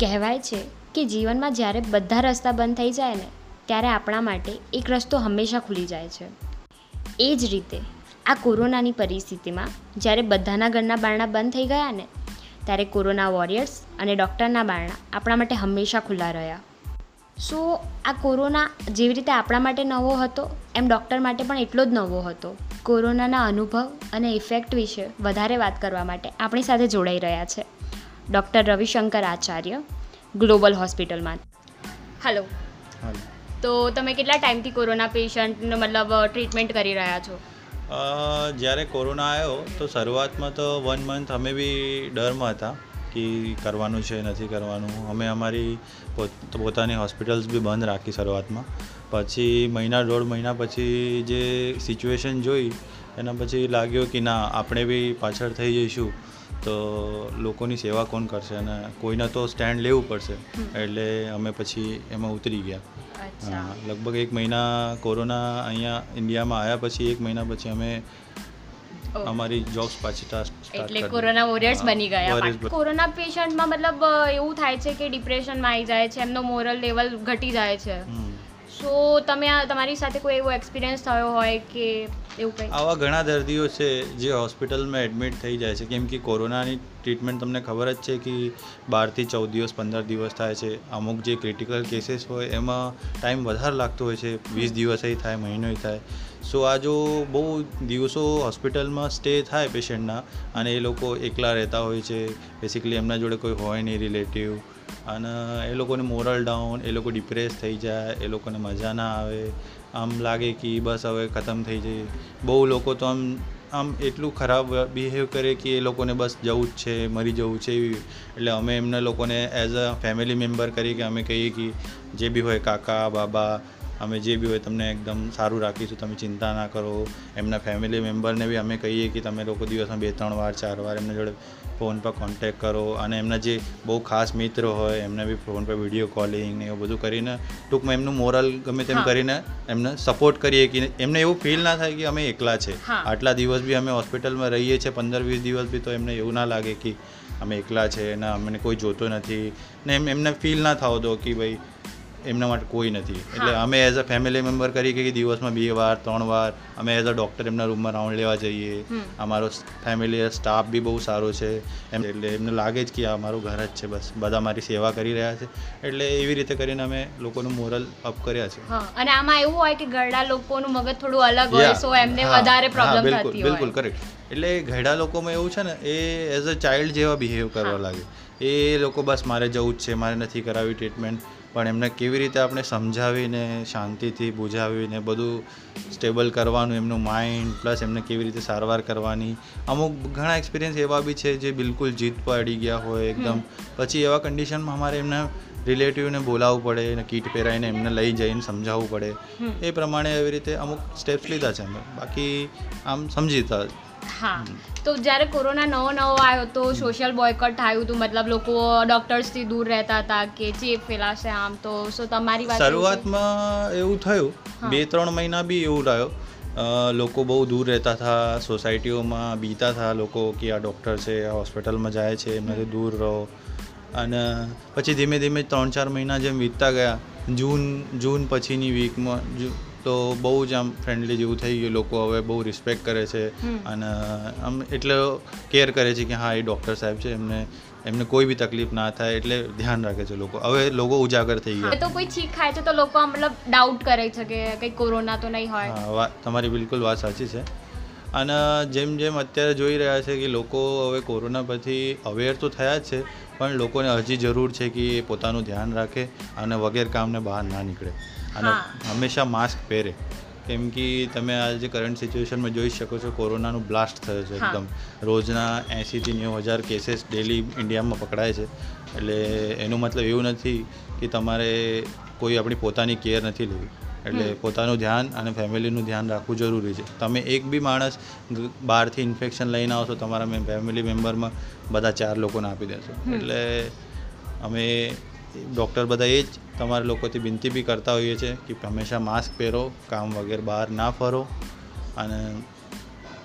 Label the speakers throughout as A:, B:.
A: કહેવાય છે કે જીવનમાં જ્યારે બધા રસ્તા બંધ થઈ જાય ને, ત્યારે આપણા માટે એક રસ્તો હંમેશા ખુલી જાય છે. એ જ રીતે આ કોરોનાની પરિસ્થિતિમાં જ્યારે બધાના ઘરના બારણા બંધ થઈ ગયા ને, ત્યારે કોરોના વોરિયર્સ અને ડૉક્ટરના બારણા આપણા માટે હંમેશા ખુલ્લા રહ્યા. સો, આ કોરોના જેવી રીતે આપણા માટે નવો હતો, એમ ડૉક્ટર માટે પણ એટલો જ નવો હતો. કોરોનાના અનુભવ અને ઇફેક્ટ વિશે વધારે વાત કરવા માટે આપણી સાથે જોડાઈ રહ્યા છે. ડૉક્ટર રવિશંકર આચાર્ય ગ્લોબલ હોસ્પિટલમાં. હલો. તો તમે કેટલા ટાઈમથી કોરોના પેશન્ટનો મતલબ ટ્રીટમેન્ટ કરી રહ્યા છો?
B: જ્યારે કોરોના આવ્યો તો શરૂઆતમાં તો વન મંથ અમે બી ડરમાં હતા કે કરવાનું છે નથી કરવાનું. અમે અમારી પોત- પોતાની હોસ્પિટલ્સ બી બંધ રાખી શરૂઆતમાં. પછી મહિના દોઢ મહિના પછી જે સિચ્યુએશન જોઈ એના પછી લાગ્યું કે ના આપણે બી પાછળ થઈ જઈશું. તો લોકોની સેવા કોણ કરશે અને કોઈને તો સ્ટેન્ડ લેવું પડશે. એટલે અમે પછી એમાં ઉતરી ગયા. લગભગ એક મહિના કોરોના અહીંયા ઇન્ડિયામાં આવ્યા પછી એક મહિના પછી અમે અમારી જોબ્સ પાછી
A: એટલે કોરોના વોરિયર્સ બની ગયા. કોરોના પેશન્ટમાં મતલબ એવું થાય છે કે ડિપ્રેશનમાં આવી જાય છે એમનો મોરલ લેવલ ઘટી જાય છે. સો તમે તમારી સાથે કોઈ એવો એક્સપિરિયન્સ થયો હોય કે એવું
B: આવા ઘણા દર્દીઓ છે જે હોસ્પિટલમાં એડમિટ થઈ જાય છે. કેમ કે કોરોનાની ટ્રીટમેન્ટ તમને ખબર જ છે કે બારથી ચૌદ દિવસ, પંદર દિવસ થાય છે. અમુક જે ક્રિટિકલ કેસીસ હોય એમાં ટાઈમ વધારે લાગતો હોય છે. વીસ દિવસે થાય મહિનોય થાય. સો આ જો બહુ દિવસો હોસ્પિટલમાં સ્ટે થાય પેશન્ટના અને એ લોકો એકલા રહેતા હોય છે. બેસિકલી એમના જોડે કોઈ હોય નહીં રિલેટિવ. અને એ લોકોને મોરલ ડાઉન, એ લોકો ડિપ્રેસ થઈ જાય, એ લોકોને મજા ના આવે. આમ લાગે કે બસ હવે ખતમ થઈ જઈએ. બહુ લોકો તો આમ આમ એટલું ખરાબ બિહેવ કરે કે એ લોકોને બસ જવું જ છે, મરી જવું છે એવી. એટલે અમે એમના લોકોને એઝ અ ફેમિલી મેમ્બર કરી કે અમે કહીએ કે જે બી હોય કાકા, બાબા અમે જે બી હોય તમને એકદમ સારું રાખીશું તમે ચિંતા ના કરો. એમના ફેમિલી મેમ્બરને બી અમે કહીએ કે તમે લોકો દિવસમાં બે ત્રણ વાર ચાર વાર એમના જોડે ફોન પર કોન્ટેક્ટ કરો. અને એમના જે બહુ ખાસ મિત્ર હોય એમને બી ફોન પર વીડિયો કોલિંગ ને એવું બધું કરીને ટૂંકમાં એમનું મોરલ ગમે તેમ કરીને એમને સપોર્ટ કરીએ કે એમને એવું ફીલ ના થાય કે અમે એકલા છે. આટલા દિવસ બી અમે હોસ્પિટલમાં રહીએ છીએ પંદર વીસ દિવસ બી તો એમને એવું ના લાગે કે અમે એકલા છે ને અમને કોઈ જોતો નથી. ને એમ એમને ફીલ ના થવો દો કે ભાઈ એમના માટે કોઈ નથી. એટલે અમે એઝ અ ફેમિલી મેમ્બર કરી કે દિવસમાં બે વાર ત્રણ વાર અમે એઝ અ ડૉક્ટર એમના રૂમમાં રાઉન્ડ લેવા જઈએ. અમારો ફેમિલી સ્ટાફ બી બહુ સારો છે. એમ એટલે એમને લાગે જ કે આ અમારું ઘર જ છે બસ. બધા મારી સેવા કરી રહ્યા છે. એટલે એવી રીતે કરીને અમે લોકોનું મોરલ અપ કર્યા છે.
A: અને આમાં એવું હોય કે ઘરડા લોકોનું મગજ થોડું અલગ હોય સો એમને વધારે પ્રોબ્લેમ
B: બિલકુલ બિલકુલ કરેક્ટ એટલે ઘરડા લોકોમાં એવું છે ને એ એઝ અ ચાઇલ્ડ જેવા બિહેવ કરવા લાગે. એ લોકો બસ મારે જવું જ છે મારે નથી કરાવી ટ્રીટમેન્ટ પણ એમને કેવી રીતે આપણે સમજાવીને શાંતિથી બુજાવીને બધું સ્ટેબલ કરવાનું એમનું માઇન્ડ પ્લસ એમને કેવી રીતે સારવાર કરવાની. અમુક ઘણા એક્સપિરિયન્સ એવા બી છે જે બિલકુલ જીત પર અડી ગયા હોય એકદમ. પછી એવા કન્ડિશનમાં અમારે એમને રિલેટિવને બોલાવવું પડે એને કીટ પહેરાવીને એમને લઈ જઈને સમજાવવું પડે. એ પ્રમાણે એવી રીતે અમુક સ્ટેપ્સ લીધા છે અમે બાકી આમ સમજીતા
A: હા. તો જ્યારે કોરોના નવો નવો આવ્યો તો સોશિયલ બોયકટ થયું હતું. મતલબ લોકો ડોક્ટર્સથી દૂર રહેતા હતા કે ચેપ ફેલાશે આમ તો. સો તમારી વાત
B: શરૂઆતમાં એવું થયું. બે ત્રણ મહિના બી એવું રહ્યો. લોકો બહુ દૂર રહેતા હતા. સોસાયટીઓમાં બીતા હતા લોકો કે આ ડૉક્ટર છે આ હોસ્પિટલમાં જાય છે એમનાથી દૂર રહો. અને પછી ધીમે ધીમે ત્રણ ચાર મહિના જેમ વીતતા ગયા. જૂન જૂન પછીની વીકમાં તો બહુ જ આમ ફ્રેન્ડલી જેવું થઈ ગયું. લોકો હવે બહુ રિસ્પેક્ટ કરે છે અને આમ એટલે કેર કરે છે કે હા એ ડૉક્ટર સાહેબ છે એમને એમને કોઈ બી તકલીફ ના થાય એટલે ધ્યાન રાખે છે લોકો. હવે લોકો ઉજાગર થઈ ગયા.
A: તો કોઈ છીક ખાય છે તો લોકો મતલબ ડાઉટ કરે છે કે કંઈ કોરોના તો નહીં હોય.
B: હા તમારી બિલકુલ વાત સાચી છે. અને જેમ જેમ અત્યારે જોઈ રહ્યા છે કે લોકો હવે કોરોના પરથી અવેર તો થયા જ છે પણ લોકોને હજી જરૂર છે કે એ પોતાનું ધ્યાન રાખે અને વગેરે કામને બહાર ના નીકળે. અને હંમેશા માસ્ક પહેરે. કેમ કે તમે આજે કરંટ સિચ્યુએશનમાં જોઈ શકો છો કોરોનાનું બ્લાસ્ટ થયો છે એકદમ. રોજના એંશીથી નેવું હજાર કેસીસ ડેલી ઇન્ડિયામાં પકડાય છે. એટલે એનો મતલબ એવું નથી કે તમારે કોઈ આપણી પોતાની કેર નથી લેવી. એટલે પોતાનું ધ્યાન અને ફેમિલીનું ધ્યાન રાખવું જરૂરી છે. તમે એક બી માણસ બહારથી ઇન્ફેક્શન લઈને આવશો તમારા ફેમિલી મેમ્બરમાં બધા ચાર લોકોને આપી દેશો. એટલે અમે ડૉક્ટર બધા એ જ તમારા લોકોથી વિનંતી બી કરતા હોઈએ છીએ કે હંમેશા માસ્ક પહેરો કામ વગેરે બહાર ના ફરો અને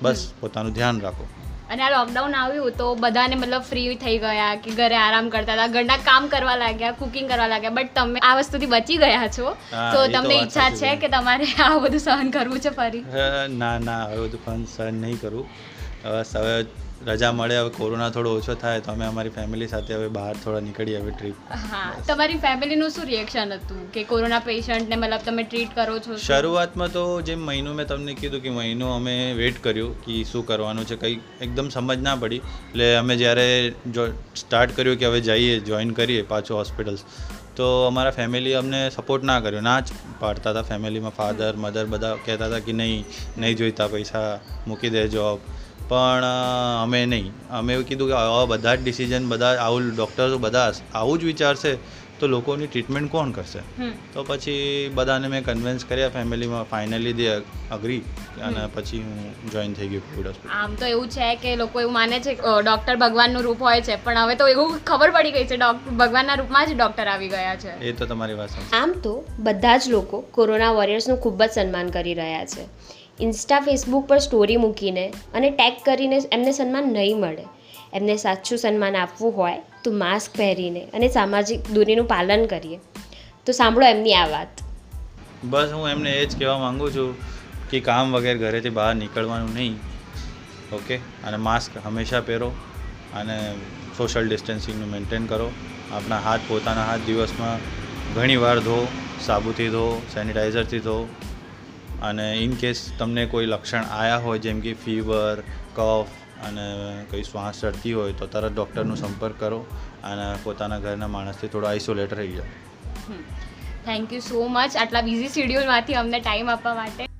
B: બસ પોતાનું ધ્યાન રાખો.
A: અને આ લોકડાઉન આવ્યું તો બધાને મતલબ ફ્રી થઈ ગયા કે ઘરે આરામ કરતા હતા ઘરના કામ કરવા લાગ્યા કુકિંગ કરવા લાગ્યા. બટ તમે આ વસ્તુથી બચી ગયા છો? તો તમને ઈચ્છા છે. કે તમારે આ બધું સહન કરવું છે ફરી?
B: ના ના હવે બધું સહન નહીં કરું. બસ હવે રજા મળે હવે કોરોના થોડો ઓછો થાય તો અમે અમારી ફેમિલી સાથે હવે બહાર થોડા નીકળીએ હવે ટ્રીપ
A: હા તમારી ફેમિલીનું શું રિએક્શન હતું? કે કોરોના પેશન્ટને મતલબ તમે ટ્રીટ કરો છો?
B: શરૂઆતમાં તો જેમ મહિનો મેં તમને કીધું કે મહિનો અમે વેઇટ કર્યું કે શું કરવાનું છે કંઈ એકદમ સમજ ના પડી. એટલે અમે જ્યારે જો સ્ટાર્ટ કર્યું કે હવે જઈએ જોઈન કરીએ પાછું હોસ્પિટલ્સ તો અમારા ફેમિલી અમને સપોર્ટ ના કર્યો. ના જ પાડતા હતા ફેમિલીમાં ફાધર મધર બધા કહેતા હતા કે નહીં નહીં જોઈતા પૈસા મૂકી દે જોબ પણ અમે નહીં. અમે એવું કીધું કે આવા બધા જ ડિસિઝન બધા આવું ડૉક્ટર્સ બધા આવું જ વિચારશે તો લોકોની ટ્રીટમેન્ટ કોણ કરશે? તો પછી બધાને મેં કન્વિન્સ કર્યા ફેમિલીમાં ફાઇનલી દે અગ્રી અને પછી હું જોઈન થઈ ગયો કોવિડ હોસ્પિટલ
A: આમ તો એવું છે કે લોકો એવું માને છે કે ડોક્ટર ભગવાનનું રૂપ હોય છે પણ હવે તો એવું ખબર પડી ગઈ છે ડોક્ટર ભગવાનના રૂપમાં જ ડૉક્ટર આવી ગયા છે.
B: એ તો તમારી વાત
C: આમ તો બધા જ લોકો કોરોના વોરિયર્સનું ખૂબ જ સન્માન કરી રહ્યા છે. ઇન્સ્ટા, ફેસબુક પર સ્ટોરી મૂકીને અને ટેગ કરીને એમને સન્માન નહીં મળે. એમને સાચું સન્માન આપવું હોય તો માસ્ક પહેરીને અને સામાજિક દૂરીનું પાલન કરીએ. તો સાંભળો એમની આ વાત.
B: બસ હું એમને એ જ કહેવા માગું છું કે કામ વગેરે ઘરેથી બહાર નીકળવાનું નહીં. ઓકે અને માસ્ક હંમેશા પહેરો અને સોશિયલ ડિસ્ટન્સિંગનું મેન્ટેન કરો. આપણા હાથ પોતાના હાથ દિવસમાં ઘણી વાર ધો, સાબુથી ધો સેનિટાઈઝરથી ધો અને ઇન કેસ તમને કોઈ લક્ષણ આવ્યા હોય, જેમ કે ફીવર કફ અને કંઈ શ્વાસ ચડતી હોય, તો તરત ડૉક્ટરનો સંપર્ક કરો અને પોતાના ઘરના માણસથી થોડો આઇસોલેટ રહી જાઓ.
A: થેન્ક યુ સો મચ આટલા બિઝી શેડ્યુલમાંથી અમને ટાઈમ આપવા માટે.